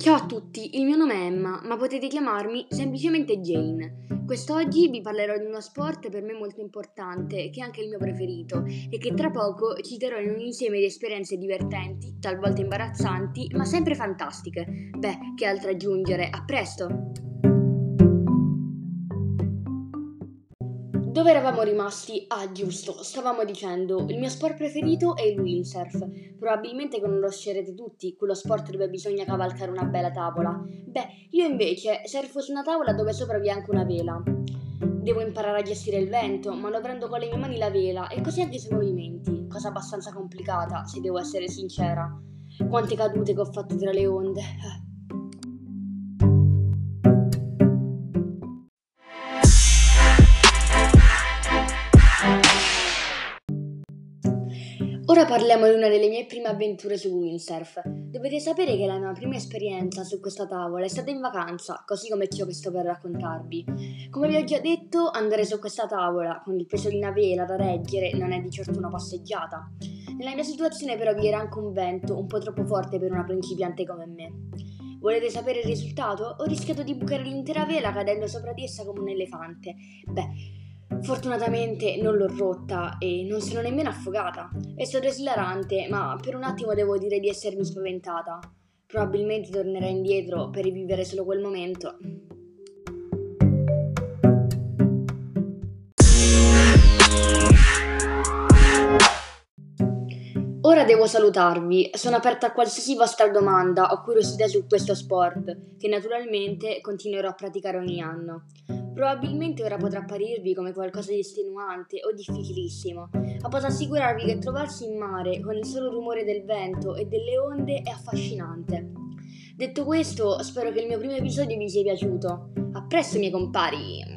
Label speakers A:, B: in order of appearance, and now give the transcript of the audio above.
A: Buongiorno, ma potete chiamarmi semplicemente Jane. Quest'oggi vi parlerò di uno sport per me molto importante, che è anche il mio preferito, e che tra poco citerò in un insieme di esperienze divertenti, talvolta imbarazzanti, ma sempre fantastiche. Beh, che altro aggiungere? A presto! Dove eravamo rimasti? Ah, giusto, stavamo dicendo, il mio sport preferito è il windsurf. Probabilmente conoscerete tutti quello sport dove bisogna cavalcare una bella tavola. Beh, io invece surfo su una tavola dove sopra vi è anche una vela. Devo imparare a gestire il vento, manovrando con le mie mani la vela e così anche i suoi movimenti, cosa abbastanza complicata, se devo essere sincera. Quante cadute che ho fatto tra le onde. Ora parliamo di una delle mie prime avventure su windsurf. Dovete sapere che la mia prima esperienza su questa tavola è stata in vacanza, così come ciò che sto per raccontarvi. Come vi ho già detto, andare su questa tavola con il peso di una vela da reggere non è di certo una passeggiata. Nella mia situazione però vi era anche un vento un po' troppo forte per una principiante come me. Volete sapere il risultato? Ho rischiato di bucare l'intera vela cadendo sopra di essa come un elefante. Beh, Fortunatamente non l'ho rotta e non sono nemmeno affogata. È stato esilarante, ma per un attimo devo dire di essermi spaventata. Probabilmente tornerò indietro per rivivere solo quel momento. Devo salutarvi, sono aperta a qualsiasi vostra domanda o curiosità su questo sport, che naturalmente continuerò a praticare ogni anno. Probabilmente ora potrà apparirvi come qualcosa di estenuante o difficilissimo, ma posso assicurarvi che trovarsi in mare con il solo rumore del vento e delle onde è affascinante. Detto questo, spero che il mio primo episodio vi sia piaciuto. A presto, miei compari!